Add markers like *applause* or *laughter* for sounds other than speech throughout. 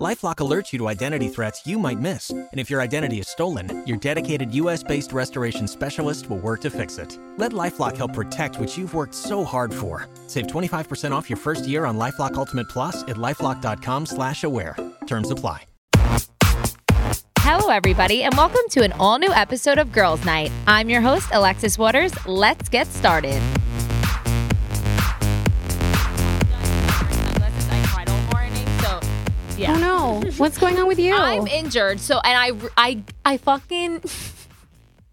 LifeLock alerts you to identity threats you might miss, and if your identity is stolen, your dedicated U.S.-based restoration specialist will work to fix it. Let LifeLock help protect what you've worked so hard for. Save 25% off your first year on LifeLock Ultimate Plus at lifeLock.com/slash-aware. Terms apply. Hello, everybody, and welcome to an all-new episode of Girls Night. I'm your host, Alexis Waters. Let's get started. Oh no. What's going on with you? I'm injured. So, and I, I, I fucking,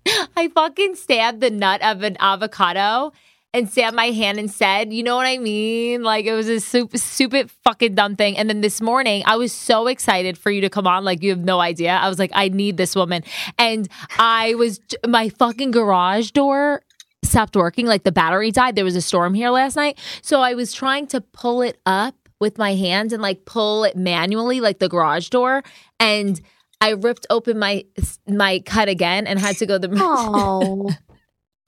*laughs* I fucking stabbed the nut of an avocado and stabbed my hand and said, you know what I mean? Like it was a super, stupid fucking dumb thing. And then this morning, I was so excited for you to come on. Like you have no idea. I was like, I need this woman. And I was, my fucking garage door stopped working. Like the battery died. There was a storm here last night. So I was trying to pull it up with my hands and like pull it manually, like the garage door. And I ripped open my my cut again and had to go to the *laughs* Oh. and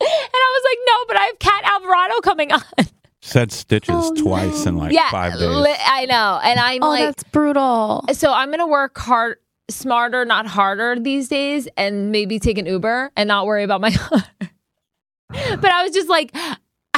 I was like, no, but I have Cat Alvarado coming on. Said stitches Oh, twice in like yeah, five days. li- I know. And I'm oh, like, that's brutal. so I'm gonna work hard, smarter, not harder these days, and maybe take an Uber and not worry about my *laughs* car. but I was just like,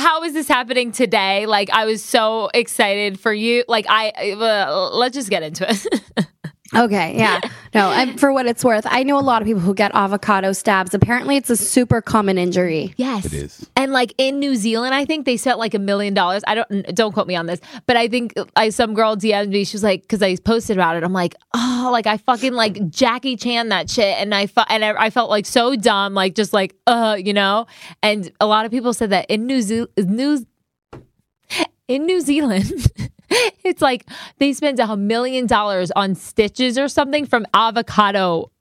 how is this happening today? Like, I was so excited for you. Like, I uh, let's just get into it. *laughs* Okay, yeah. *laughs* No, I'm, for what it's worth, I know a lot of people who get avocado stabs. Apparently, it's a super common injury. yes, It is. And like in New Zealand, I think they spent like a million dollars. I don't don't quote me on this, but I think I some girl DM'd me. She was like, because I posted about it. I'm like, oh, like I fucking like Jackie Chan that shit, and I fu- and I, I felt like so dumb, like just like uh, you know. And a lot of people said that in New Ze- New in New Zealand. *laughs* *laughs* It's like they spent a million dollars on stitches or something from avocado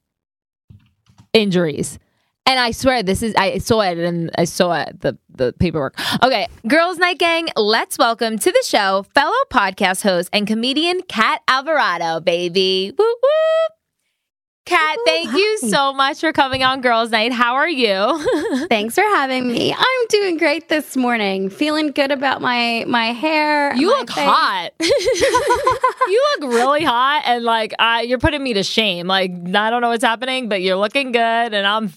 injuries. And I swear this is I saw it and I saw it, the the paperwork. Okay, Girls Night Gang, let's welcome to the show fellow podcast host and comedian Cat Alvarado, baby. Woo woo. Cat, thank you so much for coming on Girls Night. How are you? *laughs* Thanks for having me. I'm doing great this morning. Feeling good about my my hair. you my look face. hot. *laughs* you look really hot and like uh, you're putting me to shame. Like I don't know what's happening, but you're looking good and I'm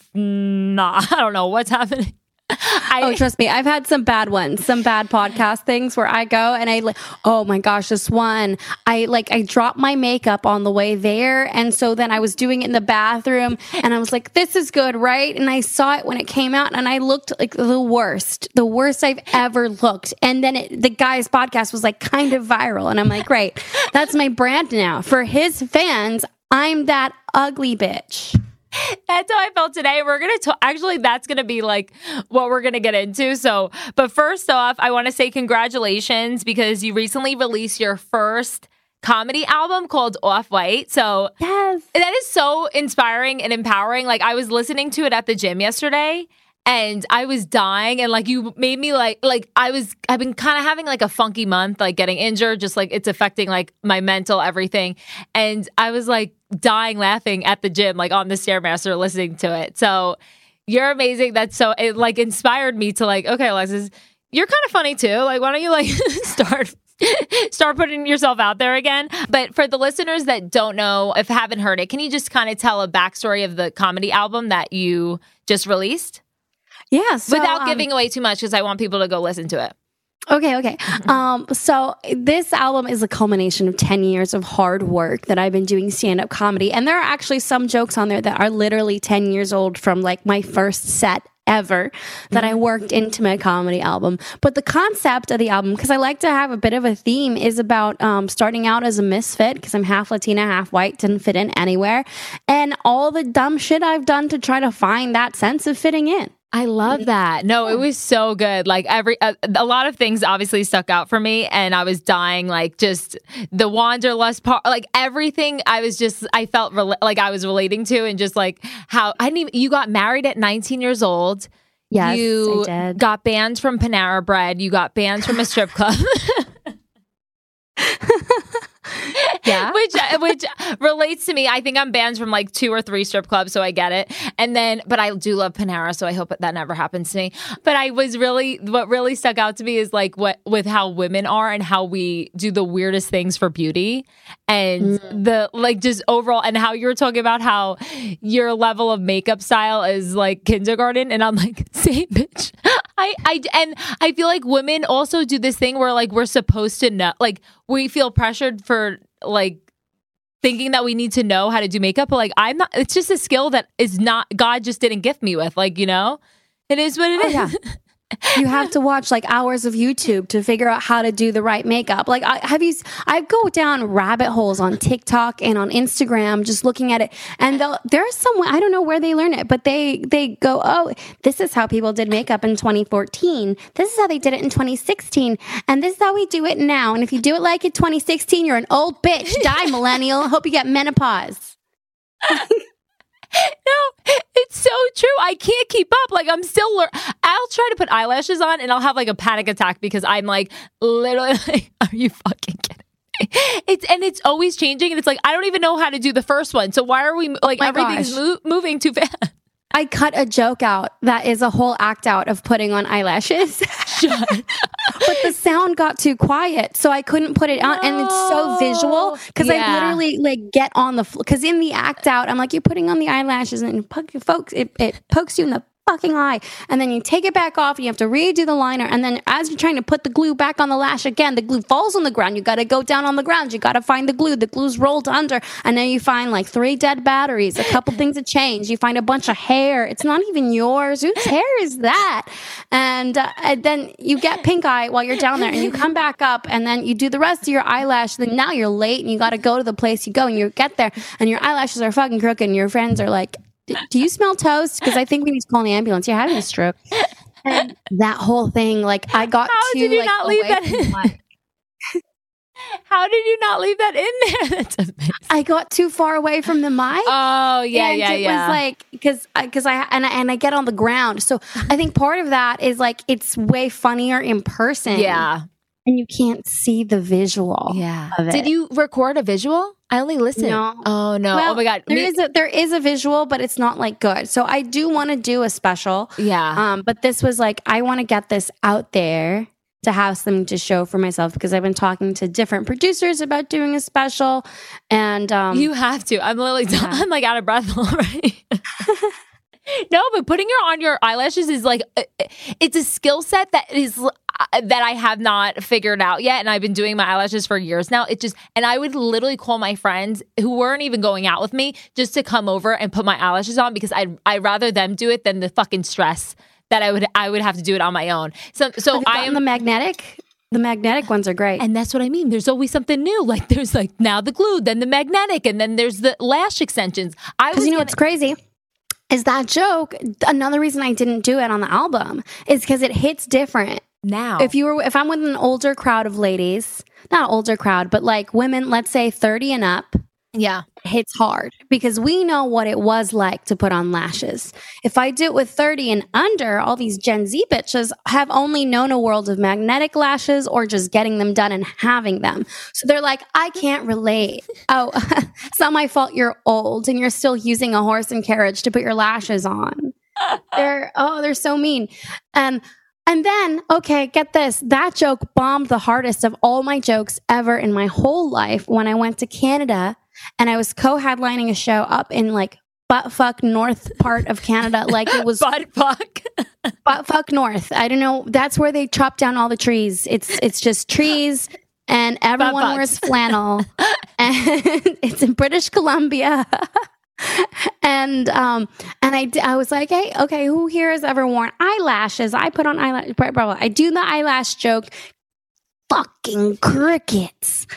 not. *laughs* I don't know what's happening. I, Oh, trust me, I've had some bad ones, some bad podcast things where I go and I like, oh my gosh, this one, I like, I dropped my makeup on the way there. And so then I was doing it in the bathroom and I was like, this is good, right? And I saw it when it came out and I looked like the worst, the worst I've ever looked. And then it, the guy's podcast was like kind of viral. And I'm like, great, that's my brand now. For his fans, I'm that ugly bitch. *laughs* That's how I felt today. We're gonna talk. Actually, that's gonna be like what we're gonna get into. So, but first off, I want to say congratulations because you recently released your first comedy album called Off White. So Yes. that is so inspiring and empowering. Like I was listening to it at the gym yesterday. And I was dying, and like you made me like like I was I've been kind of having like a funky month, like getting injured, just like it's affecting like my mental everything. And I was like dying laughing at the gym, like on the stairmaster, listening to it. So you're amazing. That's so it like inspired me to like okay, Alexis, you're kind of funny too. Like why don't you like *laughs* start start putting yourself out there again. But for the listeners that don't know, if haven't heard it, can you just kind of tell a backstory of the comedy album that you just released Yeah. so, without um, giving away too much? Because I want people to go listen to it. Okay, okay. Um, so this album is a culmination of 10 years of hard work that I've been doing stand up comedy. And there are actually some jokes on there that are literally 10 years old from like my first set ever that I worked into my comedy album. But the concept of the album, because I like to have a bit of a theme, is about um, starting out as a misfit, because I'm half Latina, half white, didn't fit in anywhere, and all the dumb shit I've done to try to find that sense of fitting in. I love that. No, it oh. was so good. Like every a, a lot of things obviously stuck out for me and I was dying like just the wanderlust part like everything I was just I felt rela- like I was relating to and just like how I didn't even you got married at 19 years old. Yes, you I did. got banned from Panera Bread, you got banned from a strip club. *laughs* Yeah. *laughs* which uh, which relates to me. I think I'm banned from like two or three strip clubs, so I get it. And then, but I do love Panera, so I hope that never happens to me. But I was really what really stuck out to me is like what with how women are and how we do the weirdest things for beauty and the like just overall and how you were talking about how your level of makeup style is like kindergarten, and I'm like *laughs* same bitch. I, I and I feel like women also do this thing where like we're supposed to know like we feel pressured for like thinking that we need to know how to do makeup but like I'm not it's just a skill that is not God just didn't gift me with like you know it is what it oh, is. yeah. *laughs* you have to watch like hours of YouTube to figure out how to do the right makeup. Like, I, have you? I go down rabbit holes on TikTok and on Instagram, just looking at it. And they'll- there's some I don't know where they learn it, but they they go, oh, this is how people did makeup in 2014. This is how they did it in 2016, and this is how we do it now. And if you do it like in 2016, you're an old bitch. Die, *laughs* millennial. Hope you get menopause. *laughs* *laughs* No, it's so true. I can't keep up. Like I'm still. Lear- I'll try to put eyelashes on, and I'll have like a panic attack because I'm like literally. *laughs* Like, Are you fucking kidding? me? *laughs* It's and it's always changing, and it's like I don't even know how to do the first one. So why are we like oh my everything's mo- moving too fast? I cut a joke out that is a whole act out of putting on eyelashes. *laughs* but the sound got too quiet, so I couldn't put it on, and it's so visual because I literally like get on the because in the act out, I'm like you're putting on the eyelashes and poke, folks, it, it pokes you in the fucking eye, and then you take it back off, and you have to redo the liner, and then as you're trying to put the glue back on the lash again, the glue falls on the ground. You got to go down on the ground. You got to find the glue. The glue's rolled under, and then you find like three dead batteries, a couple things have changed. You find a bunch of hair. It's not even yours. Whose hair is that? And, uh, and then you get pink eye while you're down there, and you come back up, and then you do the rest of your eyelash. Then now you're late, and you got to go to the place you go, and you get there, and your eyelashes are fucking crooked, and your friends are like. "D- Do you smell toast? Because I think we need to call an ambulance. You're having a stroke. And that whole thing, like I got How too did you like not leave that in? my- *laughs* How did you not leave that in there? *laughs* That's amazing. I got too far away from the mic. Oh yeah, and yeah, it yeah. was like because because I and I, and I get on the ground. So I think part of that is like it's way funnier in person. yeah, and you can't see the visual. yeah. Did you record a visual? I only listened. No. Oh no. Well, oh my god. There Me- is a there is a visual, but it's not like good. So I do want to do a special. yeah. Um, but this was like I want to get this out there to have something to show for myself because I've been talking to different producers about doing a special, and um, You have to. I'm literally. *laughs* I'm like out of breath *laughs* already. *laughs* no, but putting your on your eyelashes is like uh, it's a skill set that is uh, that I have not figured out yet, and I've been doing my eyelashes for years now. It just and I would literally call my friends who weren't even going out with me just to come over and put my eyelashes on because I I would rather them do it than the fucking stress that I would I would have to do it on my own. So so I am the magnetic. The magnetic ones are great. and that's what I mean. There's always something new. *laughs* Like there's like now the glue, then the magnetic, and then there's the lash extensions. I was you know what's crazy is that joke. Another reason I didn't do it on the album is because it hits different. Now. If you were, if I'm with an older crowd of ladies, not older crowd, but like women, let's say 30 and up, yeah, it hits hard because we know what it was like to put on lashes. If I do it with 30 and under, all these Gen Z bitches have only known a world of magnetic lashes or just getting them done and having them. So they're like, I can't relate. *laughs* Oh, *laughs* it's not my fault you're old and you're still using a horse and carriage to put your lashes on. *laughs* They're, oh, they're so mean. And and then, okay, get this. That joke bombed the hardest of all my jokes ever in my whole life when I went to Canada and I was co-headlining a show up in like buttfuck north part of Canada. Like it was *laughs* butt fuck. *laughs* buttfuck north. I don't know. That's where they chop down all the trees. It's it's just trees and everyone Butt wears flannel. *laughs* and it's in British Columbia. *laughs* and um and I, I was like hey okay who here has ever worn eyelashes? I put on eyelash blah, blah, blah. i do the eyelash joke. Fucking crickets.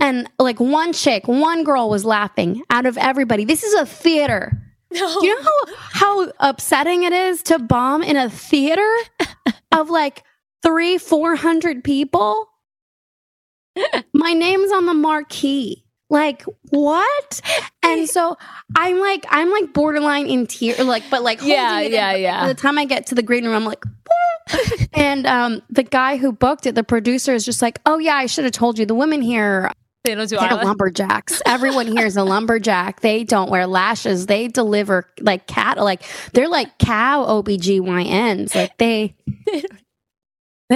And like one chick one girl was laughing out of everybody. This is a theater. No. you know how, how upsetting it is to bomb in a theater *laughs* of like three four hundred people? My name's on the marquee like what and so i'm like i'm like borderline in tears like but like holding Yeah, it in, yeah, yeah. by the time i get to the green room i'm like *laughs* and um the guy who booked it the producer is just like oh yeah i should have told you the women here They don't do They're eyelash. lumberjacks. *laughs* Everyone here is a lumberjack. They don't wear lashes. They deliver like cat, like they're like cow OBGYNs. Like they, *laughs* they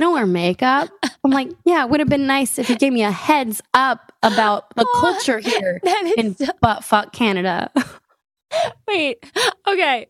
don't wear makeup. I'm like, *laughs* yeah, it would have been nice if you gave me a heads up about the Oh, culture *laughs* here in so- butt fuck Canada. *laughs* Wait, okay.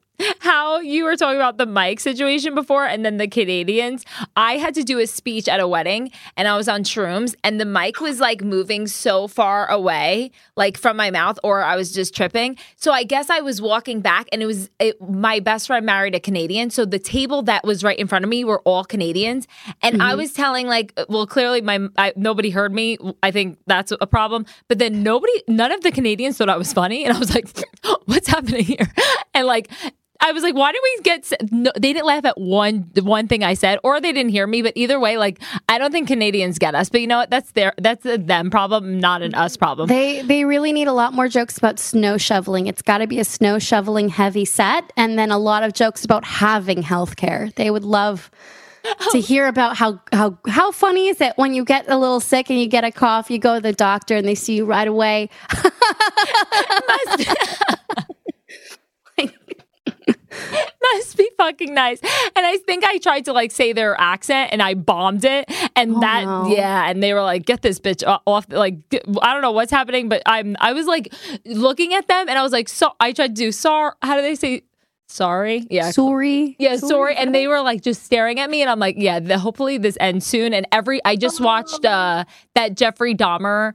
How you were talking about the mic situation before and then the Canadians. I had to do a speech at a wedding and I was on shrooms and the mic was like moving so far away, like from my mouth, or I was just tripping. So I guess I was walking back and it was it, my best friend married a Canadian. So the table that was right in front of me were all Canadians. And I mm-hmm. was telling, like, well, clearly my I, nobody heard me. I think that's a problem. But then nobody, none of the Canadians thought I was funny. And I was like, *laughs* what's happening here? *laughs* And like, I was like, why did we get? No, they didn't laugh at one one thing I said, or they didn't hear me. But either way, like, I don't think Canadians get us. But you know what? That's their that's a them problem, not an us problem. They they really need a lot more jokes about snow shoveling. It's got to be a snow shoveling heavy set, and then a lot of jokes about having health care. They would love *laughs* to hear about how how how funny is it when you get a little sick and you get a cough, you go to the doctor and they see you right away. *laughs* must *laughs* be fucking nice. And I think I tried to like say their accent and I bombed it. And Oh, that, no. yeah. And they were like, get this bitch off. Like, get- I don't know what's happening, but I'm, I was like looking at them and I was like, so I tried to do sorry. How do they say sorry? Yeah. Sorry, Yeah, sorry. And they were like just staring at me, and I'm like, yeah, the, hopefully this ends soon. And every, I just watched uh, that Jeffrey Dahmer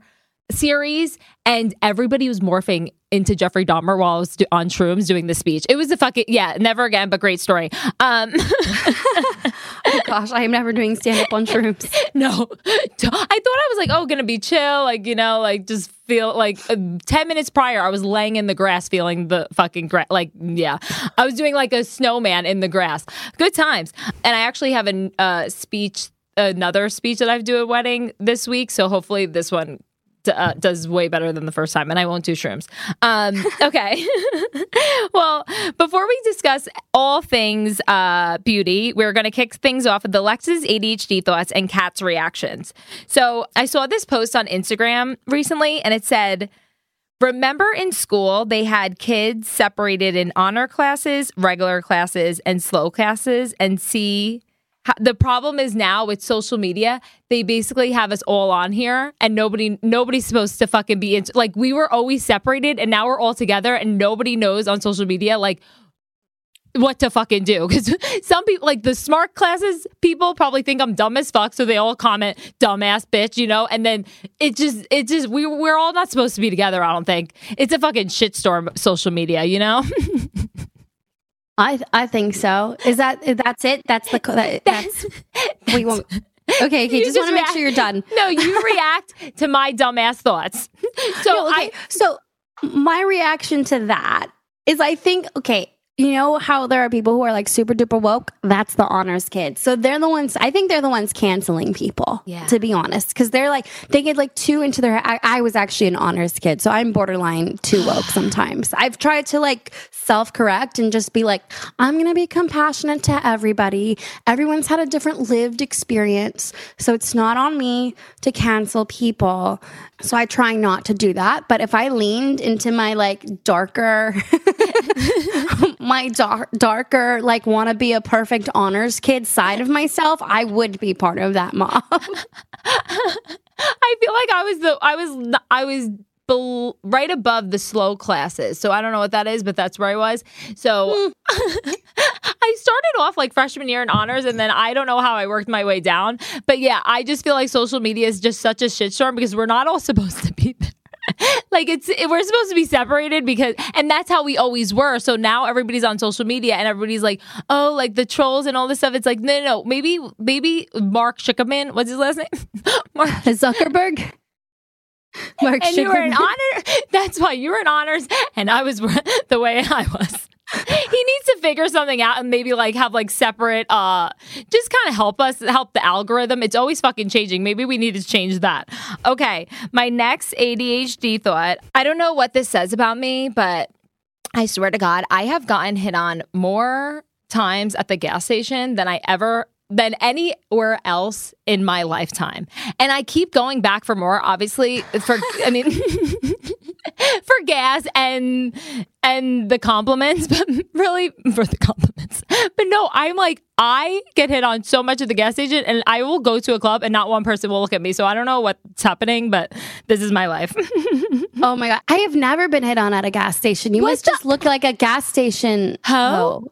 series, and everybody was morphing into Jeffrey Dahmer while I was do- on shrooms doing the speech. It was a fucking, yeah, never again, but great story. Um, *laughs* Oh gosh, I am never doing stand up on shrooms. *laughs* no, I thought I was like, oh, gonna be chill, like, you know, like just feel like uh, 10 minutes prior, I was laying in the grass feeling the fucking grass. Like, yeah, I was doing like a snowman in the grass. Good times. And I actually have a uh, speech, another speech that I do at a wedding this week. So hopefully this one uh, does way better than the first time, and I won't do shrooms. Um, *laughs* okay. *laughs* well, before we discuss all things uh, beauty, we're going to kick things off with Alexis' ADHD thoughts and Cat's reactions. So I saw this post on Instagram recently, and it said, Remember in school, they had kids separated in honor classes, regular classes, and slow classes, and see the problem is now with social media they basically have us all on here and nobody nobody's supposed to fucking be like we were always separated and now we're all together and nobody knows on social media like what to fucking do. *laughs* Because some people like the smart classes people probably think i'm dumb as fuck so they all comment dumbass bitch you know? And then it just it just we, we're all not supposed to be together i don't think. It's a fucking shitstorm social media you know *laughs* I I think so. Is that that's it? That's the that, *laughs* that's we won't. *laughs* Okay, okay. You Just, want to make sure you're done. no you *laughs* react to my dumbass thoughts so No, okay. i so my reaction to that is I think okay, you know how there are people who are like super duper woke? That's the honors kids. So they're the ones I think they're the ones canceling people. Yeah. To be honest. Cause they're like they get like too into their I, I was actually an honors kid, so I'm borderline too woke *sighs* sometimes. I've tried to like self correct and just be like, I'm gonna be compassionate to everybody. Everyone's had a different lived experience. So it's not on me to cancel people. So I try not to do that. But if I leaned into my like darker, *laughs* *laughs* my dar- darker, like want to be a perfect honors kid side of myself, I would be part of that mob. *laughs* I feel like I was the I was I was bel- right above the slow classes. So I don't know what that is, but that's where I was. So *laughs* I started off like freshman year in honors, and then I don't know how I worked my way down. But yeah, I just feel like social media is just such a shitstorm because we're not all *laughs* supposed to be there. *laughs* like it's it- we're supposed to be separated because and that's how we always were so now everybody's on social media and everybody's like oh like the trolls and all this stuff it's like no no, no. maybe maybe mark Schickerman what's his last name *laughs* mark *laughs* Zuckerberg. Mark and you were in honor. That's why you were in honors, and I was the way I was. He needs to figure something out and maybe like have like separate, uh, just kind of help us help the algorithm. It's always fucking changing. Maybe we need to change that. Okay, my next ADHD thought. I don't know what this says about me, but I swear to God, I have gotten hit on more times at the gas station than I ever than anywhere else in my lifetime. And I keep going back for more, obviously, for, I mean, *laughs* *laughs* for gas and and the compliments, *laughs* but really for the compliments. But no, I'm like I get hit on so much at the gas station, and I will go to a club and not one person will look at me. So I don't know what's happening, but this is my life. *laughs* oh my god, I have never been hit on at a gas station. You must just look like a gas station hoe.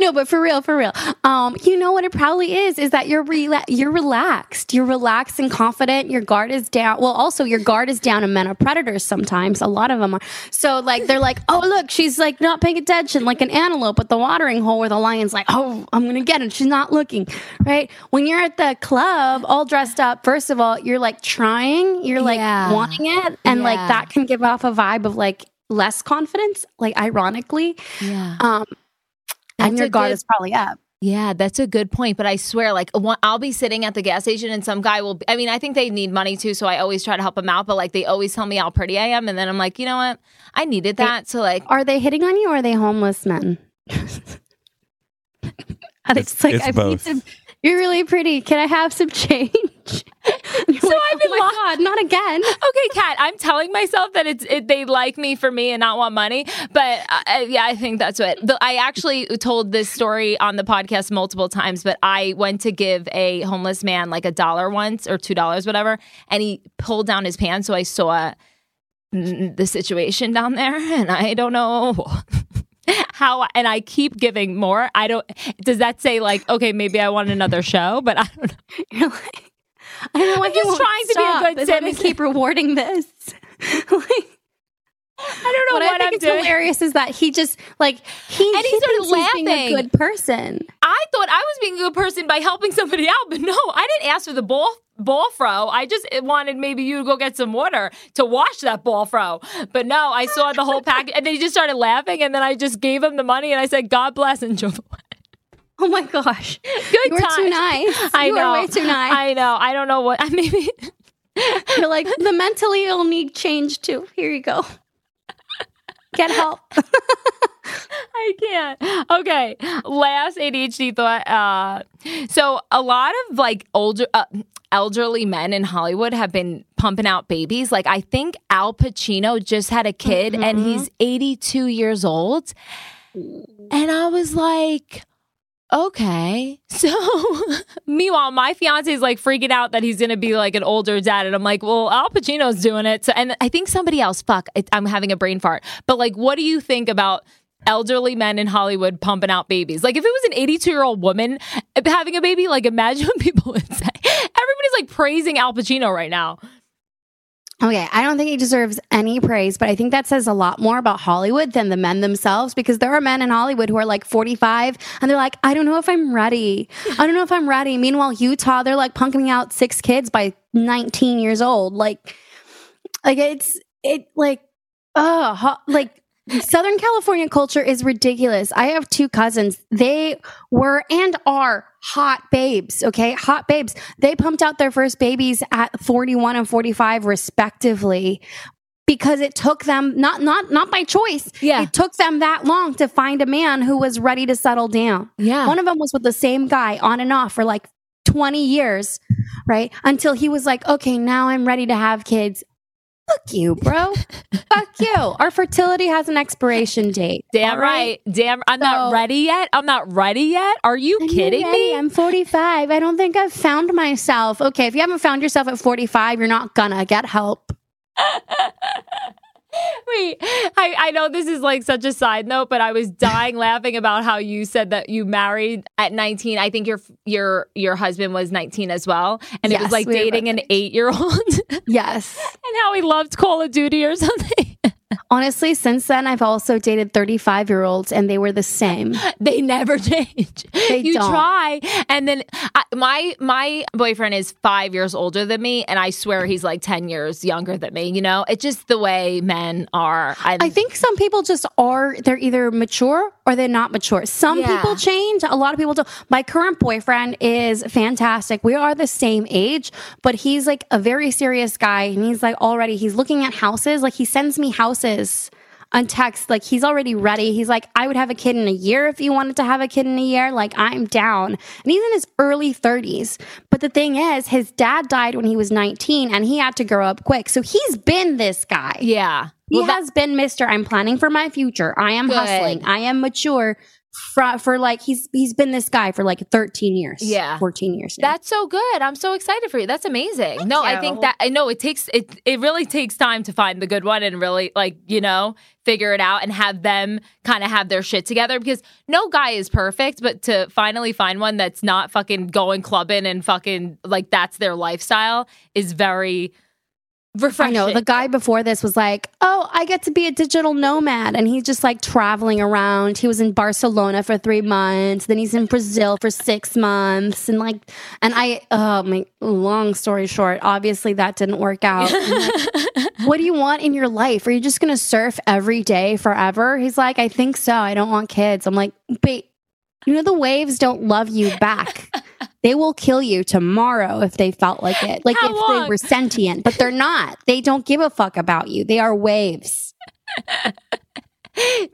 *laughs* no, but for real, for real. Um, you know what it probably is is that you're rela- you're relaxed. You're relaxed and confident. Your guard is down. Well, also your guard is down and men are predators sometimes. A lot of them are. So like they're like, "Oh, look, she's like not paying attention like an antelope at the watering hole where the lion's like, "Oh, I'm going to get it." She's not looking. Right? When you're at the club all dressed up, first of all, you're like trying, you're like Yeah. wanting it and like that can give off a vibe of like less confidence, like ironically. Yeah. Um and your a guard good- is probably up. Yeah, that's a good point. But I swear, like, I'll be sitting at the gas station and some guy will, be, I mean, I think they need money too. So I always try to help them out. But like, they always tell me how pretty I am. And then I'm like, you know what? I needed that. So, like, Are they hitting on you or are they homeless men? *laughs* It's, It's- like it's I need some. You're really pretty. Can I have some change? *laughs* so I've been oh my God, not again. *laughs* okay, Cat, I'm telling myself that it's it, they like me for me and not want money. But uh, uh, yeah, I think that's what. The, I actually told this story on the podcast multiple times. But I went to give a homeless man like a dollar once or two dollars, whatever, and he pulled down his pants, so I saw the situation down there, *laughs* and I don't know. How and I keep giving more. I don't. Does that say like okay, maybe I want another show? But I don't know. You're like, I don't know why I'm just trying to be a good That's why we citizen. keep rewarding this. like, *laughs* I don't know what what, I think I'm is doing. hilarious is that he just like he And he he started he's being a laughing. good person. I thought I was being a good person by helping somebody out, but no, I didn't ask for the ball ball fro. I just wanted maybe you to go get some water to wash that ball fro. But no, I saw the whole package, and then he just started laughing, and then I just gave him the money, and I said, "God bless," and drove away. *laughs* Oh my gosh, Good you were too nice. I you know. were way too nice. I know. I don't know what. *laughs* I Maybe You're like the mentally ill need change too. Here you go. Get help. *laughs* I can't. Okay, last ADHD thought. Uh, so a lot of like older. Uh, Elderly men in Hollywood have been pumping out babies. Like, I think Al Pacino just had a kid and he's 82 years old. And I was like, okay. *laughs* So, meanwhile, my fiance is like freaking out that he's going to be like an older dad. And I'm like, well, Al Pacino's doing it. So, and I think somebody else, fuck, I'm having a brain fart. But like, what do you think about elderly men in Hollywood pumping out babies? Like, if it was an 82 year old woman having a baby, like, imagine what people *laughs* would say. Everybody's like praising Al Pacino right now. Okay, I don't think he deserves any praise, but I think that says a lot more about Hollywood than the men themselves because there are men in Hollywood who are like 45 and they're like, I don't know if I'm ready. I don't know if I'm ready. Meanwhile, Utah, they're like punking out six kids by 19 years old. Like, like it's, it like, uh, ho- like Southern California culture is ridiculous. I have two cousins. They were and are hot babes, okay? Hot babes. They pumped out their first babies at 41 and 45 respectively because it took them not not not by choice. Yeah. It took them that long to find a man who was ready to settle down. Yeah. One of them was with the same guy on and off for like 20 years, right? Until he was like, "Okay, now I'm ready to have kids." Fuck you, bro. *laughs* Fuck you. Our fertility has an expiration date. Damn right. Damn. I'm not ready yet. I'm not ready yet. Are you I'm kidding me? I'm 45. I don't think I've found myself. Okay, if you haven't found yourself at 45, you're not gonna get help. *laughs* *laughs* Wait, I, I know this is like such a side note, but I was dying laughing about how you said that you married at 19. I think your your your husband was 19 as well, and it was like we dating an eight year old, *laughs* Yes, and how he loved Call of Duty or something. Honestly, since then, I've also dated 35 year olds and they were the same. *laughs* they never change. They you don't. try, and then I, my my boyfriend is five years older than me, and I swear he's like 10 years younger than me. You know, it's just the way men are. And, I think some people just are, they're either mature or they're not mature. Some Yeah. people change, a lot of people don't. My current boyfriend is fantastic. We are the same age, but he's like a very serious guy and he's like already, he's looking at houses. Like he sends me houses on text, like he's already ready. He's like, I would have a kid in a year if you wanted to have a kid in a year. Like, I'm down. And he's in his early 30s. But the thing is, his dad died when he was 19 and he had to grow up quick. So he's been this guy. Yeah. He Well, that- has been Mr. I'm planning for my future. I am Good. hustling. I am mature. For, for like he's he's been this guy for like 13 years. Yeah. 14 years. now. That's so good. I'm so excited for you. That's amazing. no, I think that I know it takes it it really takes time to find the good one and really like, you know, figure it out and have them kind of have their shit together because no guy is perfect, but to finally find one that's not fucking going clubbing and fucking like that's their lifestyle is very I know the guy before this was like, "Oh, I get to be a digital nomad," and he's just like traveling around. He was in Barcelona for three months, then he's in Brazil for six months, and like, and I, oh my, long story short, obviously that didn't work out. *laughs* Like, what do you want in your life? Are you just gonna surf every day forever? He's like, I think so. I don't want kids. I'm like, but you know the waves don't love you back. *laughs* They will kill you tomorrow if they felt like it. Like How if long? they were sentient, but they're not. They don't give a fuck about you. They are waves. *laughs*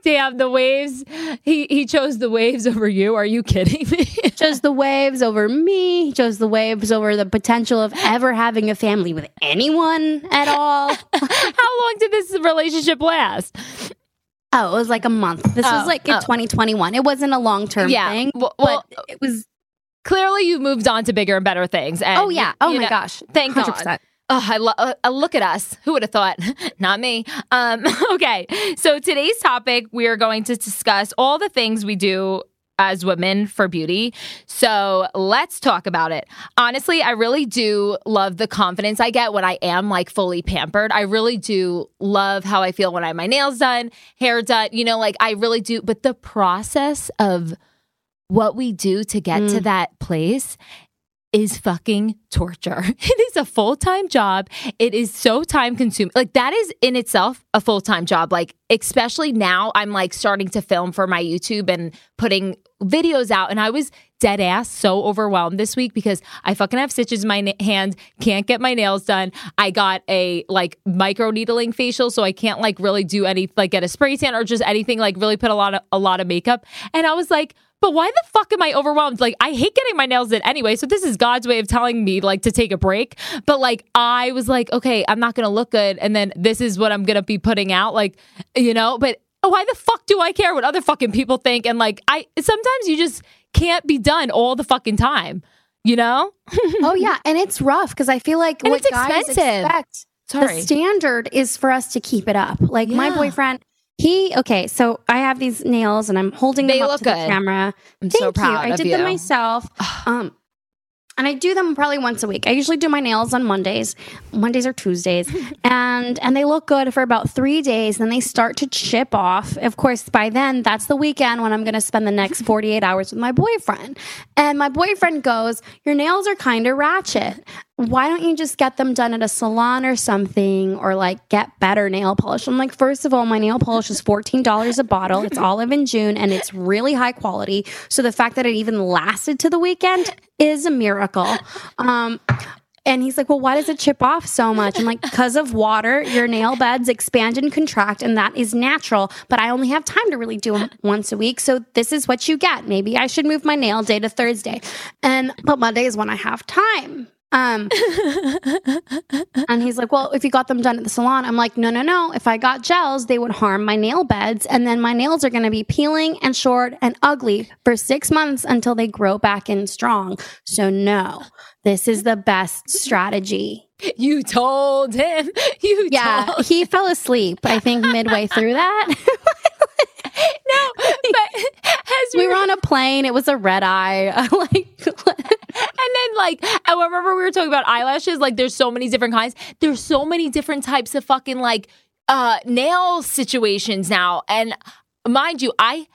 Damn, the waves. He he chose the waves over you. Are you kidding me? Chose the waves over me. Chose the waves over the potential of ever having a family with anyone at all. *laughs* How long did this relationship last? Oh, it was like a month. This Oh, was like in oh. 2021. It wasn't a long term Yeah. thing, Well- well, but it was. Clearly, you've moved on to bigger and better things. And Oh yeah. you- Oh you my know- gosh. Thank God. 100%. Oh, I lo- uh, uh, look at us. Who would have thought? *laughs* Not me. Um, *laughs* okay. So today's topic, we are going to discuss all the things we do as women for beauty. So let's talk about it. Honestly, I really do love the confidence I get when I am like fully pampered. I really do love how I feel when I have my nails done, hair done, you know, like I really do. But the process of what we do to get to mm. that place is fucking torture. *laughs* It is a full time job. It is so time consuming. Like, that is in itself a full time job. Like, especially now, I'm like starting to film for my YouTube and putting videos out. And I was dead ass so overwhelmed this week because I fucking have stitches in my na- hand, can't get my nails done. I got a like micro needling facial, so I can't like really do any, like, get a spray tan or just anything, like, really put a lot of, a lot of makeup. And I was like, but why the fuck am I overwhelmed? Like, I hate getting my nails done anyway. So this is God's way of telling me like to take a break. But like, I was like, okay, I'm not gonna look good, and then this is what I'm gonna be putting out. Like, you know, but why the fuck do I care what other fucking people think? And like, I sometimes you just can't be done all the fucking time. You know? *laughs* oh yeah, and it's rough because I feel like And what it's guys expensive. expect Sorry. the standard is for us to keep it up. Like my boyfriend, he okay. So I have these nails and I'm holding They them up to the good. camera. I'm Thank so proud you. I did you. them myself. *sighs* um, and I do them probably once a week. I usually do my nails on Mondays, Mondays or Tuesdays, *laughs* and and they look good for about three days. Then they start to chip off. Of course, by then that's the weekend when I'm going to spend the next 48 hours with my boyfriend. And my boyfriend goes, "Your nails are kind of ratchet. Why don't you just get them done at a salon or something, or like get better nail polish?" I'm like, first of all, my nail polish is fourteen dollars a bottle. It's Olive and June, and it's really high quality. So the fact that it even lasted to the weekend is a miracle. Um, and he's like, Well, why does it chip off so much? I'm like, Because of water, your nail beds expand and contract, and that is natural. But I only have time to really do them once a week. So this is what you get. Maybe I should move my nail day to Thursday. And but Monday is when I have time. Um, and he's like, Well, if you got them done at the salon, I'm like, No, no, no. If I got gels, they would harm my nail beds. And then my nails are going to be peeling and short and ugly for six months until they grow back in strong. So, no, this is the best strategy. You told him. You Yeah, told he fell asleep, I think, midway through that. *laughs* no, but as we were on a plane. It was a red eye. *laughs* like, then, like, I remember we were talking about eyelashes. Like, there's so many different kinds. There's so many different types of fucking like uh nail situations now. And mind you, I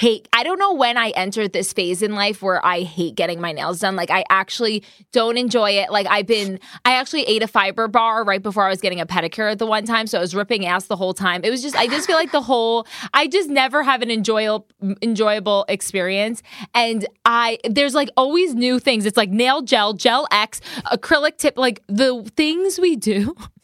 hate. I don't know when I entered this phase in life where I hate getting my nails done. Like, I actually don't enjoy it. Like, I've been. I actually ate a fiber bar right before I was getting a pedicure at the one time, so I was ripping ass the whole time. It was just. I just feel like the whole. I just never have an enjoyable enjoyable experience. And I there's like always new things. It's like nail gel, gel X, acrylic tip, like the things we do. *laughs*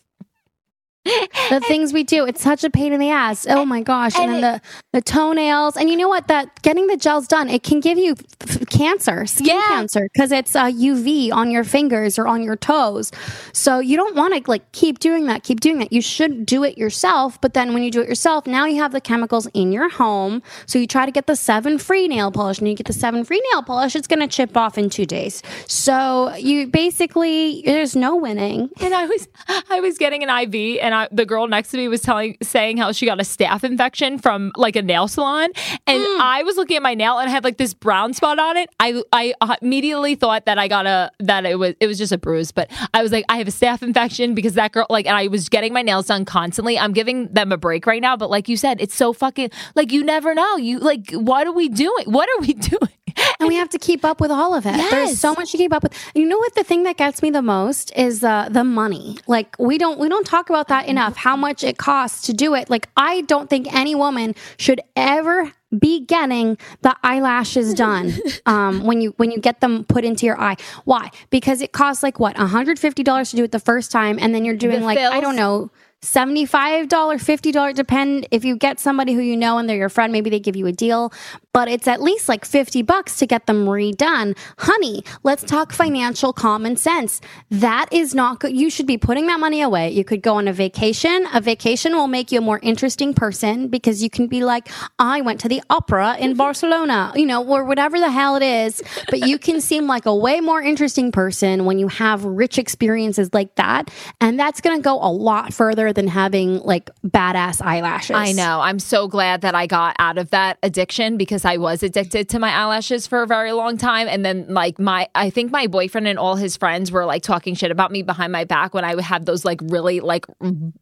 the things we do. It's such a pain in the ass. Oh my gosh. And, and then the, the toenails. And you know what? That getting the gels done, it can give you f- cancer, skin Yeah. cancer, because it's uh, UV on your fingers or on your toes. So you don't want to like keep doing that, keep doing that. You should do it yourself. But then when you do it yourself, now you have the chemicals in your home. So you try to get the seven free nail polish and you get the seven free nail polish, it's going to chip off in two days. So you basically, there's no winning. And I was I was getting an IV and I, the girl next to me was telling saying how she got a staph infection from like a nail salon and I was looking at my nail and it had like this brown spot on it. I I uh, immediately thought that I got a that it was it was just a bruise, but I was like I have a staph infection because that girl like and I was getting my nails done constantly. I'm giving them a break right now, but like you said, it's so fucking like you never know. You like what are we doing? What are we *laughs* doing? *laughs* and we have to keep up with all of it. There's so much to keep up with. You know what? The thing that gets me the most is uh, the money. Like we don't we don't talk about that enough. How much it costs to do it. Like I don't think any woman should ever be getting the eyelashes done *laughs* um, when you when you get them put into your eye. Why? Because it costs like what 150 dollars to do it the first time, and then you're doing The like I don't know. $75 $50 depend if you get somebody who you know and they're your friend maybe they give you a deal but it's at least like 50 bucks to get them redone. Honey let's talk financial common sense. That is not good you should be putting that money away. You could go on a vacation. A vacation will make you a more interesting person because you can be like i went to the opera in *laughs* barcelona you know or whatever the hell it is. But you can seem like a way more interesting person when you have rich experiences like that and that's going to go a lot further than having like badass eyelashes I know. I'm so glad that I got out of that addiction because I was addicted to my eyelashes for a very long time. And then, like, my, I think my boyfriend and all his friends were like talking shit about me behind my back when I would have those, like, really, like,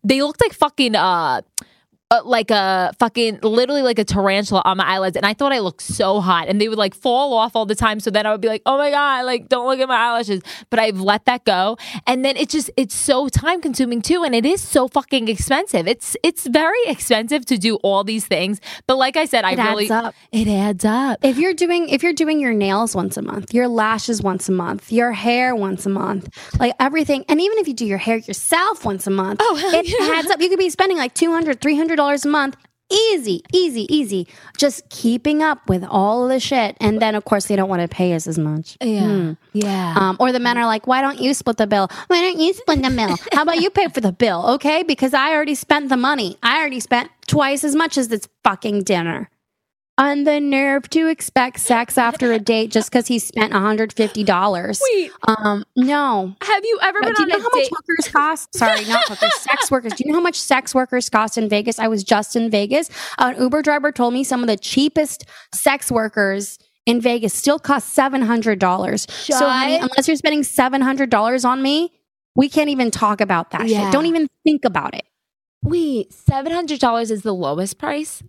they looked like fucking, uh, uh, like a fucking literally like a tarantula on my eyelids and I thought I looked so hot and they would like fall off all the time so then I would be like oh my god like don't look at my eyelashes but I've let that go and then it's just it's so time consuming too and it is so fucking expensive it's it's very expensive to do all these things but like I said I It adds really up. it adds up if you're doing if you're doing your nails once a month your lashes once a month your hair once a month like everything and even if you do your hair yourself once a month Oh, it yeah. adds up you could be spending like 200 300 dollars a month easy easy easy just keeping up with all the shit and then of course they don't want to pay us as much yeah yeah um, or the men are like, why don't you split the bill? Why don't you split the bill? How about you pay for the bill? Okay. Because I already spent the money. I already spent twice as much as this fucking dinner. On the nerve to expect sex after a date just because he spent $150. Wait. Um, no. have you ever Uh, been do on you know a how much date hookers cost? Sorry, not hookers, *laughs* sex workers. Do you know how much sex workers cost in Vegas? I was just in Vegas. An Uber driver told me some of the cheapest sex workers in Vegas still cost seven hundred dollars. So, honey, unless you're spending seven hundred dollars on me, we can't even talk about that Yeah. shit. Don't even think about it. wait $700 is the lowest price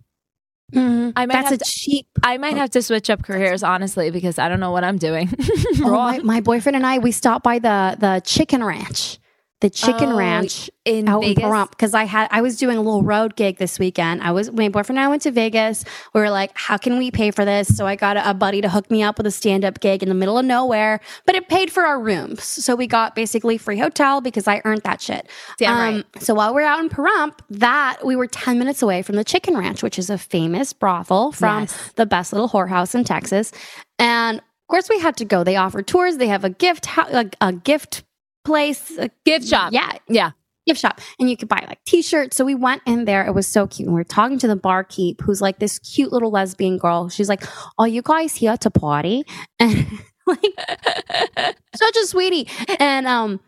Mm-hmm. I might That's have a to- cheap. I might have to switch up careers honestly because I don't know what I'm doing. *laughs* Oh, my, my boyfriend and I, we stopped by the the chicken ranch. The chicken Oh, ranch in out Vegas? in Pahrump because I had I was doing a little road gig this weekend. I was my boyfriend and I went to Vegas. We were like, how can we pay for this? So I got a, a buddy to hook me up with a stand up gig in the middle of nowhere, but it paid for our rooms. So we got basically free hotel because I earned that shit. Um, right. So while we're out in Pahrump, that we were ten minutes away from the Chicken Ranch, which is a famous brothel from Yes. the best little whorehouse in Texas, and. Of course, we had to go. They offer tours. They have a gift, a, a gift place, a Gift shop. yeah, Yeah. gift shop. And you could buy like t-shirts. So we went in there. It was so cute. And we are talking to the barkeep who's like this cute little lesbian girl. She's like are you guys here to party? *laughs* And like *laughs* such a sweetie. And um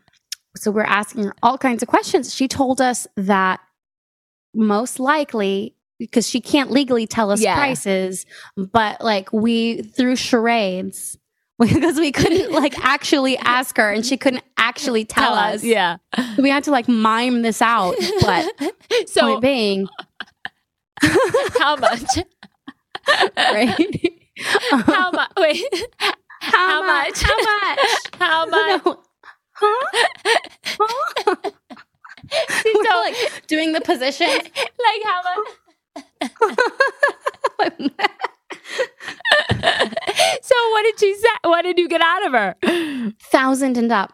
so we're asking her all kinds of questions. She told us that most likely because she can't legally tell us Yeah. prices but like we through charades *laughs* because we couldn't like actually ask her and she couldn't actually tell, us Yeah. we had to like mime this out, but *laughs* So point being, *laughs* how much? right? How much? Wait. How, much? How much? How much? No. Huh? Huh? We're So- like doing the position. Like how much? So what did she say? What did you get out of her? Thousand and up.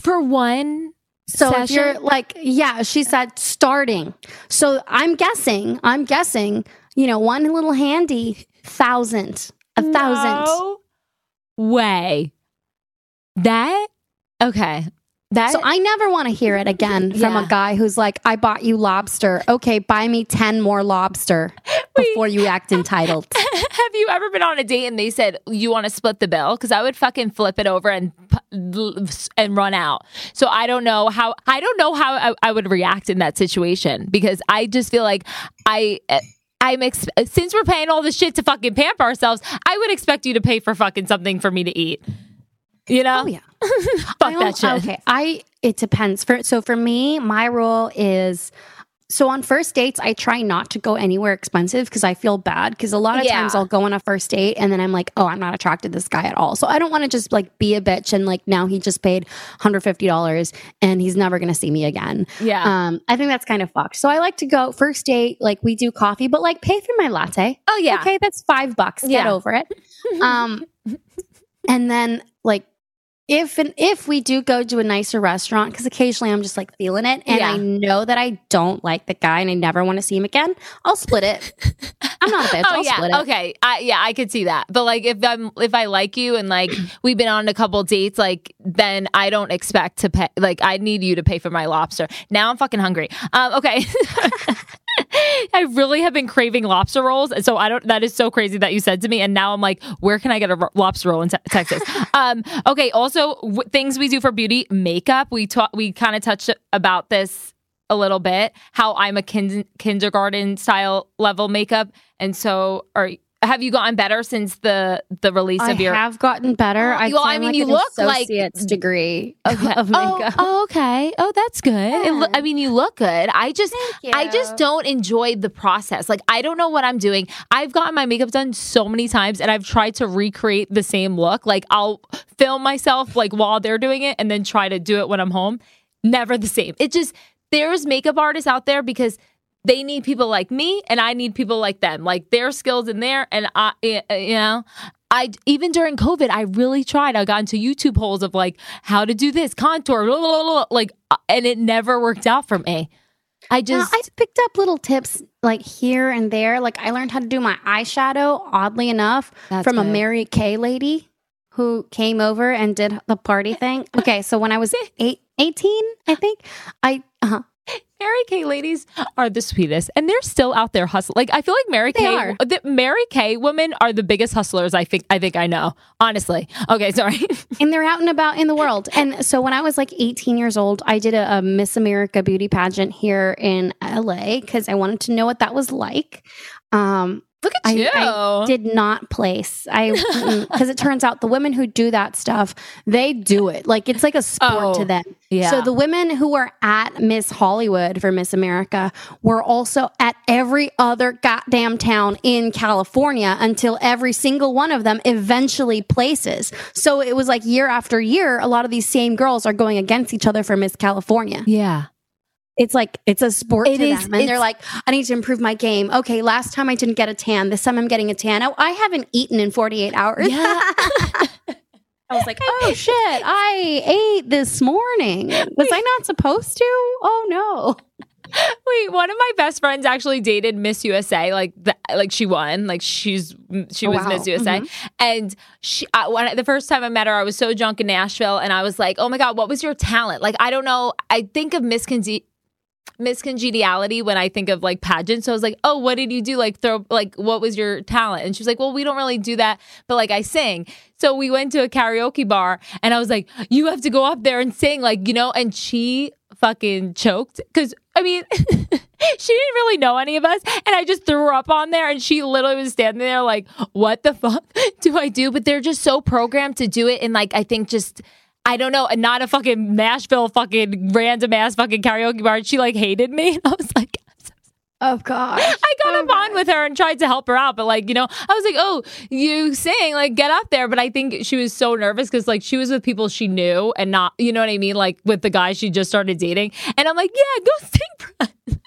For one So if you're like, yeah, she said starting. So I'm guessing, I'm guessing, you know, one little handy thousand, a thousand. No way. That okay. That So I never want to hear it again from Yeah. a guy who's like, I bought you lobster. Okay, buy me 10 more lobster *laughs* before you act entitled. *laughs* have you ever been on a date and they said you want to split the bill? Because I would fucking flip it over and and run out. So I don't know how I don't know how I, I would react in that situation because I just feel like I. Eh, I'm ex- since we're paying all this shit to fucking pamper ourselves, I would expect you to pay for fucking something for me to eat. You know? Oh, yeah. *laughs* Fuck that shit. Okay, I it depends. For so for me, my rule is so on first dates, I try not to go anywhere expensive because I feel bad. Because a lot of Yeah. times I'll go on a first date and then I'm like, oh, I'm not attracted to this guy at all. So I don't want to just like be a bitch and like now he just paid $150 and he's never gonna see me again. Yeah. Um, I think that's kind of fucked. So I like to go first date, like we do coffee, but like pay for my latte. oh yeah. Okay, that's five bucks. Yeah. Get over it. *laughs* Um, and then like if and if we do go to a nicer restaurant, because occasionally I'm just like feeling it, and Yeah. I know that I don't like the guy and I never want to see him again, I'll split it. *laughs* I'm not a bitch. Oh I'll yeah, split it. okay, I, yeah, I could see that. But like, if I'm if I like you and like *clears throat* we've been on a couple dates, like then I don't expect to pay. Like, I need you to pay for my lobster. Now I'm fucking hungry. Um, okay. *laughs* *laughs* *laughs* I really have been craving lobster rolls, and so I don't. That is so crazy that you said to me, and now I'm like, where can I get a lobster roll in te- Texas? *laughs* um, okay. Also, w- things we do for beauty, makeup. We talk. We kind of touched about this a little bit. How I'm a kin- kindergarten style level makeup, and so are have you gotten better since the the release I of your? I have gotten better. *gasps* I Well, I mean, like, you an look like- associate's degree Okay. of Oh, makeup. oh, okay. Oh, that's good. It lo- I mean, you look good. I just, I just don't enjoy the process. Like, I don't know what I'm doing. I've gotten my makeup done so many times, and I've tried to recreate the same look. Like, I'll film myself like while they're doing it, and then try to do it when I'm home. Never the same. It just there's makeup artists out there because they need people like me and I need people like them. Like their skills in there and I eh, eh, you know, I even during COVID I really tried. I got into YouTube holes of like how to do this contour blah, blah, blah, like uh, and it never worked out for me. I Now, just I picked up little tips like here and there. Like I learned how to do my eyeshadow, oddly enough, That's from a. Mary Kay lady who came over and did the party thing. Okay, so when I was *laughs* eight, 18, I think, I uh, Mary Kay ladies are the sweetest, and they're still out there hustling. Like I feel like Mary They Kay, are. the Mary Kay women are the biggest hustlers. I think. I think I know. Honestly. Okay. Sorry. *laughs* and they're out and about in the world. And so when I was like 18 years old, I did a, a Miss America beauty pageant here in LA because I wanted to know what that was like. Um, Look at I, you. I did not place. I *laughs* mm, because it turns out the women who do that stuff, they do it like it's like a sport Oh, to them. yeah. So the women who were at Miss Hollywood for Miss America were also at every other goddamn town in California until every single one of them eventually places. So it was like year after year, a lot of these same girls are going against each other for Miss California yeah. It's like it's a sport It to is- them and they're like i need to improve my game okay last time i didn't get a tan this time i'm getting a tan oh i haven't eaten in 48 hours Yeah. *laughs* i was like oh shit i ate this morning was i not supposed to oh no *laughs* Wait, one of my best friends actually dated Miss USA. Like, the, like she won. Like she's she Oh, was wow. Miss USA, mm-hmm. and she. I, when I, the first time I met her, I was so drunk in Nashville, and I was like, "Oh my god, what was your talent?" Like, I don't know. I think of Miss Conge- Miss Congeniality when I think of like pageants. So I was like, "Oh, what did you do? Like, throw like what was your talent?" And she was like, "Well, we don't really do that, but like I sing." So we went to a karaoke bar, and I was like, "You have to go up there and sing, like you know." And she fucking choked because I mean, *laughs* she didn't really know any of us, and I just threw her up on there, and she literally was standing there like, "What the fuck *laughs* do I do?" But they're just so programmed to do it, and like I think just. I don't know, not a fucking Nashville fucking random ass fucking karaoke bar. And she like hated me. And *laughs* I was like, oh *laughs* god I got up on with her and tried to help her out, but like, you know, I was like, oh, you sing, like, get up there. But I think she was so nervous because like she was with people she knew and not, you know what I mean? Like with the guy she just started dating. And I'm like, yeah, go *laughs* sing.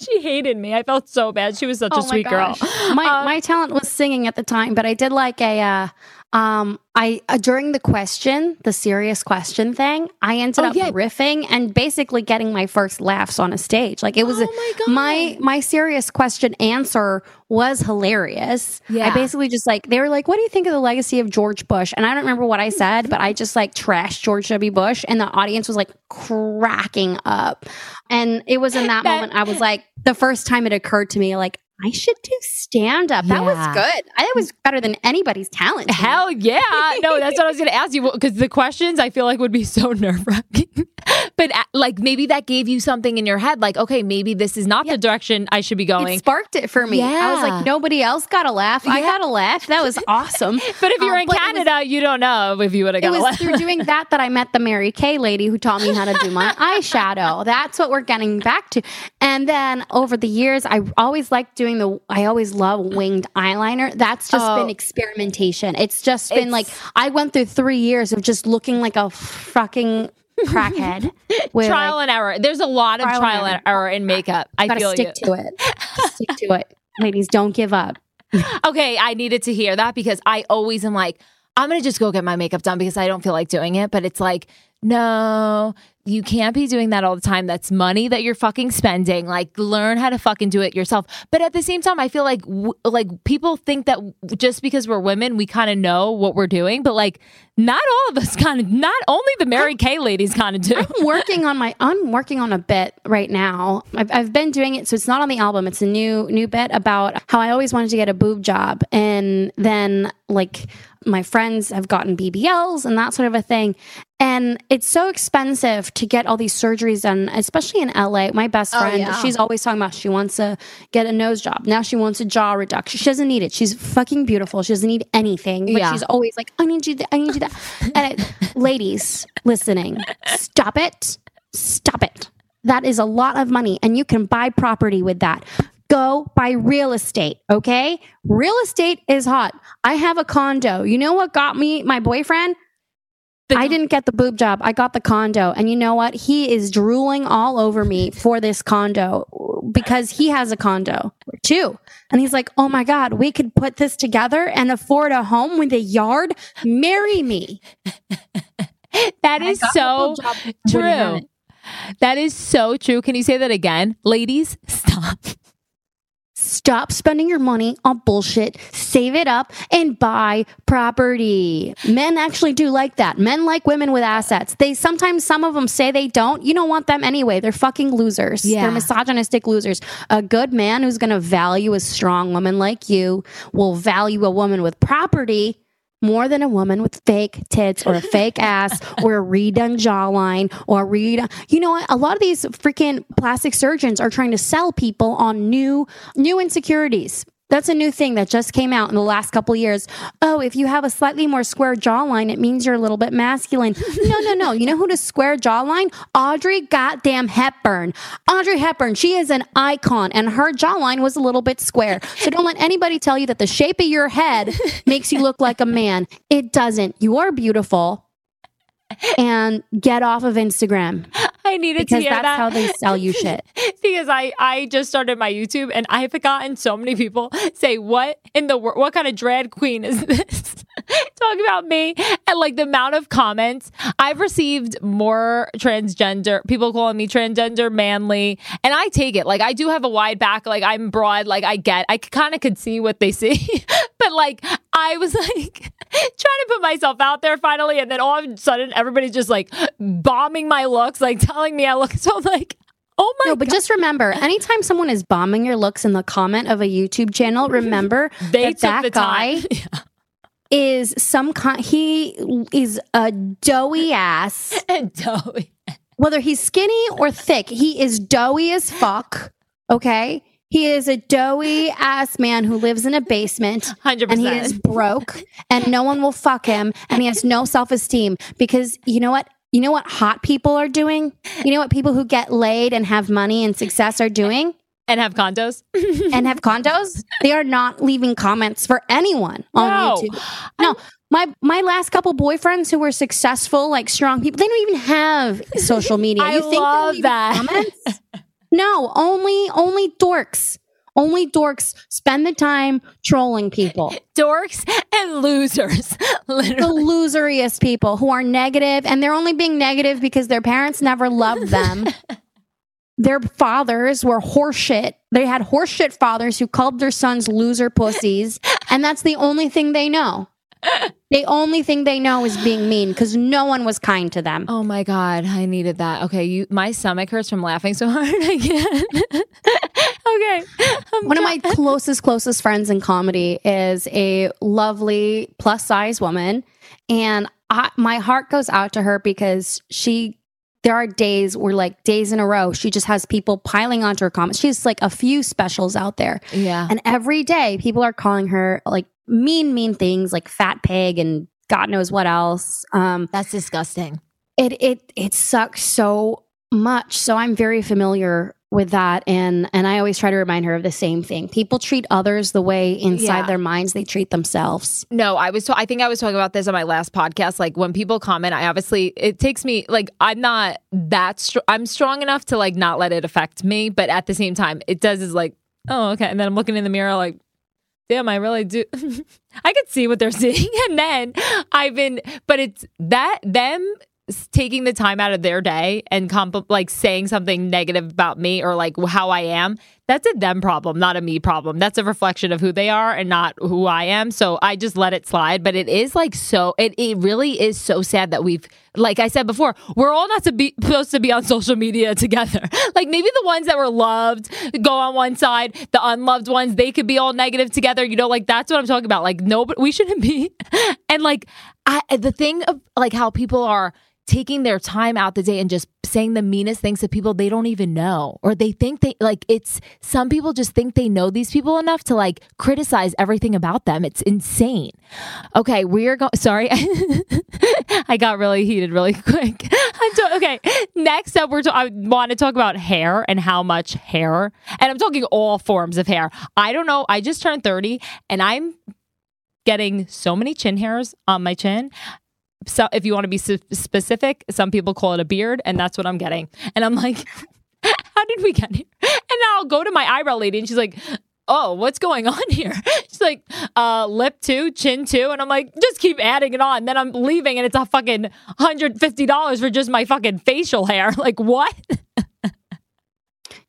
She hated me. I felt so bad. She was such Oh a sweet girl. My Um, my talent was singing at the time, but I did like a uh, um, I uh, during the question, the serious question thing, I ended Oh, up yeah. riffing and basically getting my first laughs on a stage. Like it was Oh my God. my my serious question answer was hilarious. Yeah. I basically just like they were like, "What do you think of the legacy of George Bush?" And I don't remember what I said, but I just like trashed George W. Bush, and the audience was like cracking up. And it was in that, *laughs* That- moment I was like, the first time it occurred to me, like. I should do stand up. That was good. I That was better than anybody's talent. Hell yeah. No, that's what I was going to ask you because the questions I feel like would be *laughs* so nerve wracking. but uh, like maybe that gave you something in your head like, okay, maybe this is not the direction I should be going. It sparked it for me. I was like, nobody else got a laugh. I Yeah. got a laugh. That was awesome. *laughs* but if you're Um, in it was- Canada, you don't know if you would have It got a was through doing that that I met the Mary Kay lady who taught me how to do my *laughs* eyeshadow. That's what we're getting back to. And then over the years, I always liked doing the, I always love winged eyeliner. That's just Oh. been experimentation. It's just been It's- like, I went through three years of just looking like a fucking crackhead. *laughs* trial like, and error. There's a lot of Trial trial and and error in makeup. I gotta feel stick you. to it. stick to it. *laughs* Ladies, don't give up. Okay, I needed to hear that because I always am like, I'm gonna just go get my makeup done because I don't feel like doing it. But it's like, no, you can't be doing that all the time. That's money that you're fucking spending. Like, learn how to fucking do it yourself. But at the same time, I feel like w- like people think that w- just because we're women, we kind of know what we're doing. But like, not all of us *laughs* kind of. Not only the Mary Kay ladies kind of do. I'm working on my I'm working on a bit right now. I've, I've been doing it, so it's not on the album. It's a new new bit about how I always wanted to get a boob job, and then like my friends have gotten BBLs and that sort of a thing. And it's so expensive to get all these surgeries done, especially in LA. My best Oh, friend, yeah. she's always talking about she wants to get a nose job. Now she wants a jaw reduction. She doesn't need it. She's fucking beautiful. She doesn't need anything. But Yeah. she's always like, I need you, th- I need you that. And it, *laughs* ladies listening, stop it. Stop it. That is a lot of money, and you can buy property with that. Go buy real estate, okay? Real estate is hot. I have a condo. You know what got me my boyfriend? The- I didn't get the boob job. I got the condo. And you know what? He is drooling all over me for this condo because he has a condo too. And he's like, oh my God, we could put this together and afford a home with a yard. Marry me. *laughs* That is so true. That is so true. Can you say that again? Ladies, stop. *laughs* Stop spending your money on bullshit. Save it up and buy property. Men actually do like that. Men like women with assets. They sometimes, some of them say they don't. You don't want them anyway. They're fucking losers. Yeah. They're misogynistic losers. A good man who's going to value a strong woman like you will value a woman with property more than a woman with fake tits or a fake *laughs* ass or a redone jawline or a redone. You know what? A lot of these freaking plastic surgeons are trying to sell people on new new insecurities. That's a new thing that just came out in the last couple years. Oh, if you have a slightly more square jawline, it means you're a little bit masculine. No, no, no. You know who does square jawline? Audrey goddamn Hepburn. Audrey Hepburn, she is an icon and her jawline was a little bit square. So don't let anybody tell you that the shape of your head makes you look like a man. It doesn't. You are beautiful. And get off of Instagram I needed to because hear that's that. how they sell you *laughs* shit. because I I just started my YouTube and I've gotten so many people say what in the world what kind of drag queen is this *laughs* talking about me and like the amount of comments I've received more transgender people calling me transgender manly and I take it like I do have a wide back like I'm broad like I get I kind of could see what they *laughs* see but like I was like *laughs* trying to put myself out there finally and then all of a sudden everybody's just like bombing my looks like telling me I look so I'm like Oh my No, but God. just remember, anytime someone is bombing your looks in the comment of a YouTube channel, remember they that that the guy time. Is some kind. He is a doughy ass. *laughs* doughy. Whether he's skinny or thick, he is doughy as fuck. Okay, he is a doughy ass man who lives in a basement. Hundred And he is broke, and no one will fuck him, and he has no self esteem because you know what? You know what hot people are doing? You know what people who get laid and have money and success are doing? And have condos. *laughs* and have condos, they are not leaving comments for anyone on No. YouTube. No, my my last couple boyfriends who were successful, like strong people, they don't even have social *laughs* media. I you think love that. Comments? *laughs* No, only only dorks. Only dorks spend the time trolling people. Dorks and losers. the Literally. loseriest people who are negative and they're only being negative because their parents never loved them. Their fathers were horseshit. They had horseshit fathers who called their sons loser pussies, *laughs* and that's the only thing they know. the only thing they know is being mean because no one was kind to them. Oh my god, I needed that. Okay, you my stomach hurts from laughing so *laughs* hard. I can't. *laughs* okay. I'm One of my closest, closest friends in comedy is a lovely plus size woman. And I, my heart goes out to her because she, there are days where, like, days in a row, she just has people piling onto her comments. She has like a few specials out there. Yeah. And every day, people are calling her like mean, mean things like fat pig and God knows what else. Um, That's disgusting. it it it sucks so much so i'm very familiar with that and and i always try to remind her of the same thing people treat others the way inside Yeah. their minds they treat themselves No, I was. I think I was talking about this on my last podcast. Like when people comment, I obviously it takes me like I'm not that. Str- I'm strong enough to like not let it affect me, but at the same time, it does is like, oh okay, and then I'm looking in the mirror like, damn, I really do. *laughs* I could see what they're *laughs* seeing, and then I've been, but it's that them taking the time out of their day and comp- like saying something negative about me or like how I am, that's a them problem, not a me problem. That's a reflection of who they are and not who I am. So I just let it slide. But it is like so, it, it really is so sad that we've, like I said before, we're all not to be supposed to be on social media *laughs* together. like maybe the ones that were loved go on one side, the unloved ones, they could be all negative together. You know, like that's what I'm talking about. Like, no, but we shouldn't be. *laughs* and like, I, the thing of like how people are taking their time out the day and just saying the meanest things to people they don't even know or they think they like it's some people just think they know these people enough to like criticize everything about them. It's insane. Okay we're going sorry. *laughs* I got really heated really quick. *laughs* To- okay next up we're to- i want to talk about hair and how much hair and i'm talking all forms of hair. I don't know i just turned 30 and i'm getting so many chin hairs on my chin so if you want to be specific, some people call it a beard, and that's what I'm getting. And I'm like, *laughs* how did we get here? And I'll go to my eyebrow lady, and she's like, oh, what's going on here? *laughs* She's like, uh, lip two, chin two, and I'm like, just keep adding it on. Then I'm leaving, and it's a fucking hundred fifty dollars for just my fucking facial hair. *laughs* Like what?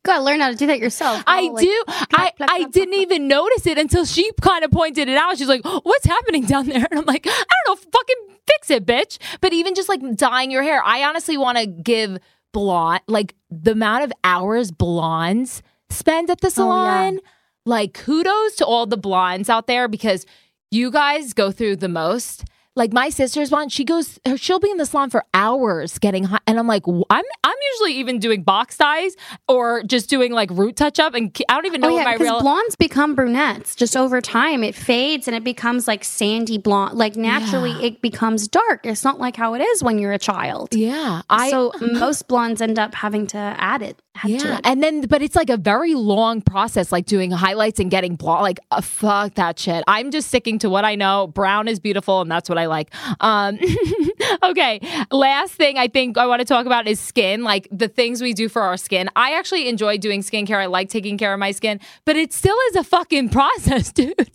Gotta learn how to do that yourself I. Like, do. I, pluck, I pluck, didn't even notice it until she kind of pointed it out. She's like, "What's happening down there?" *laughs* And I'm like, "I don't know. Fucking fix it, bitch." But even just like dyeing your hair, I honestly want to give blonde like the amount of hours blondes spend at the oh, salon. Like kudos to all the blondes out there because you guys go through the most. Like my sister's one, she goes, she'll be in the salon for hours getting hot, and I'm like, I'm, I'm usually even doing box dyes or just doing like root touch up, and I don't even know Oh what yeah, my because real. blondes become brunettes just over time. It fades and it becomes like sandy blonde. Like naturally, Yeah. it becomes dark. It's not like how it is when you're a child. yeah, I so most blondes end up having to add it. To yeah, it. and then but it's like a very long process, like doing highlights and getting blonde. Like uh, fuck that shit. I'm just sticking to what I know. Brown is beautiful, and that's what I like. Um, *laughs* okay, last thing I think I want to talk about is skin. Like the things we do for our skin. I actually enjoy doing skincare. I like taking care of my skin, but it still is a fucking *laughs* process, dude. *laughs*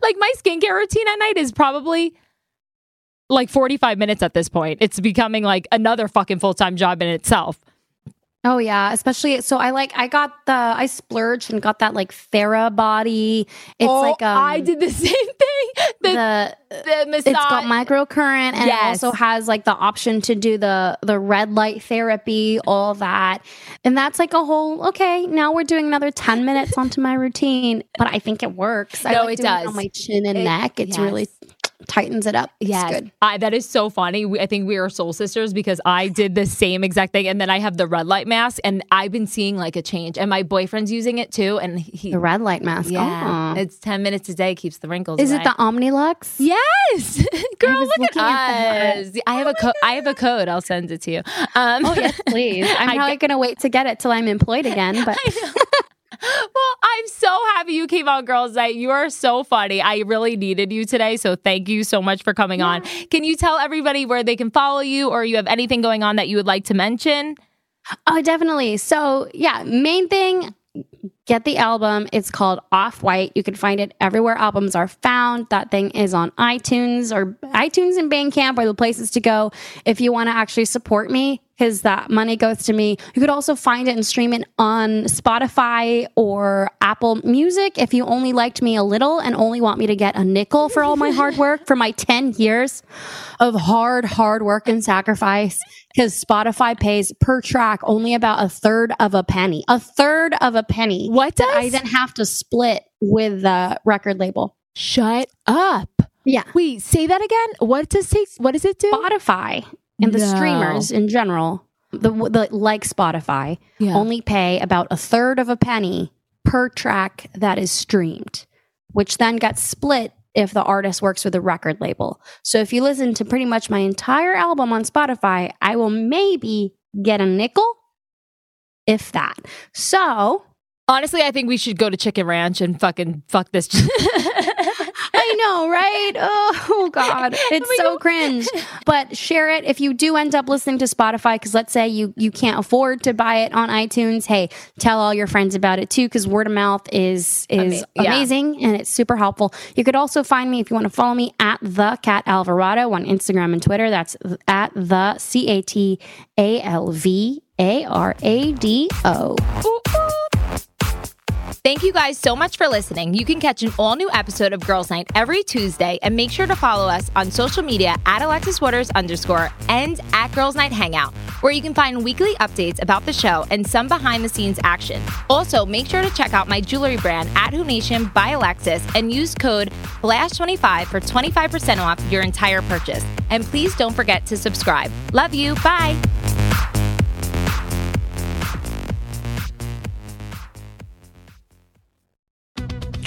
like my skincare routine at night is probably like 45 minutes at this point. It's becoming like another fucking full time job in itself. Oh yeah, especially so I like I got the I splurged and got that like Therabody. It's oh, like um I did the *laughs* same thing. The, the the, massage. it's got microcurrent and Yes. it also has like the option to do the the red light therapy, all that. And that's like a whole okay, now we're doing another 10 minutes onto my routine, but I think it works. I No, like it does. on my chin and It- neck. It's yes. really tightens it up. It's Yes, good. I, that is so funny. We, I think we are soul sisters because I did the same exact thing, and then I have the red light mask, and I've been seeing like a change, and my boyfriend's using it too, and he, The red light mask. yeah, Oh. it's ten minutes a day, keeps the wrinkles. Is away. it the Omnilux? Yes, *laughs* girl, look at at us. I have a code. I have a code. I'll send it to you. Um, Oh yes, please. *laughs* I'm I probably gonna wait to get it till I'm employed again, *laughs* but well, I'm so happy you came on Girls Night. You are so funny. I really needed you today. So thank you so much for coming on. Can you tell everybody where they can follow you or you have anything going on that you would like to mention? Oh, definitely. So, yeah, main thing Get the album. It's called Off White. You can find it everywhere albums are found. That thing is on iTunes or iTunes and Bandcamp are the places to go if you want to actually support me because that money goes to me. You could also find it and stream it on Spotify or Apple Music if you only liked me a little and only want me to get a nickel for all my hard work for my 10 years of hard, hard work and sacrifice because Spotify pays per track only about a third of a penny. A third of a penny. What that I then have to split with the record label. Shut up. Yeah. Wait, say that again. What does take? What does it do? Spotify and the No. streamers in general, the, the like Spotify, Yeah. only pay about a third of a penny per track that is streamed, which then gets split if the artist works with a record label. So if you listen to pretty much my entire album on Spotify, I will maybe get a nickel, if that. So Honestly, I think we should go to Chicken Ranch and fucking fuck this. *laughs* *laughs* Know, right? *laughs* Oh, God. *laughs* It's so cringe. But share it if you do end up listening to Spotify, because let's say you, you can't afford to buy it on iTunes. Hey, tell all your friends about it too, because word of mouth is is Ama- yeah. amazing and it's super helpful. You could also find me if you want to follow me at the Cat Alvarado on Instagram and Twitter. That's at the C A T A L V A R A D O. Thank you guys so much for listening. You can catch an all new episode of Girls Night every Tuesday and make sure to follow us on social media at Alexis Waters underscore and at Girls Night Hangout, where you can find weekly updates about the show and some behind the scenes action. Also, make sure to check out my jewelry brand at Hoop Nation by Alexis and use code FLASH25 for 25% off your entire purchase. And please don't forget to subscribe. Love you. Bye.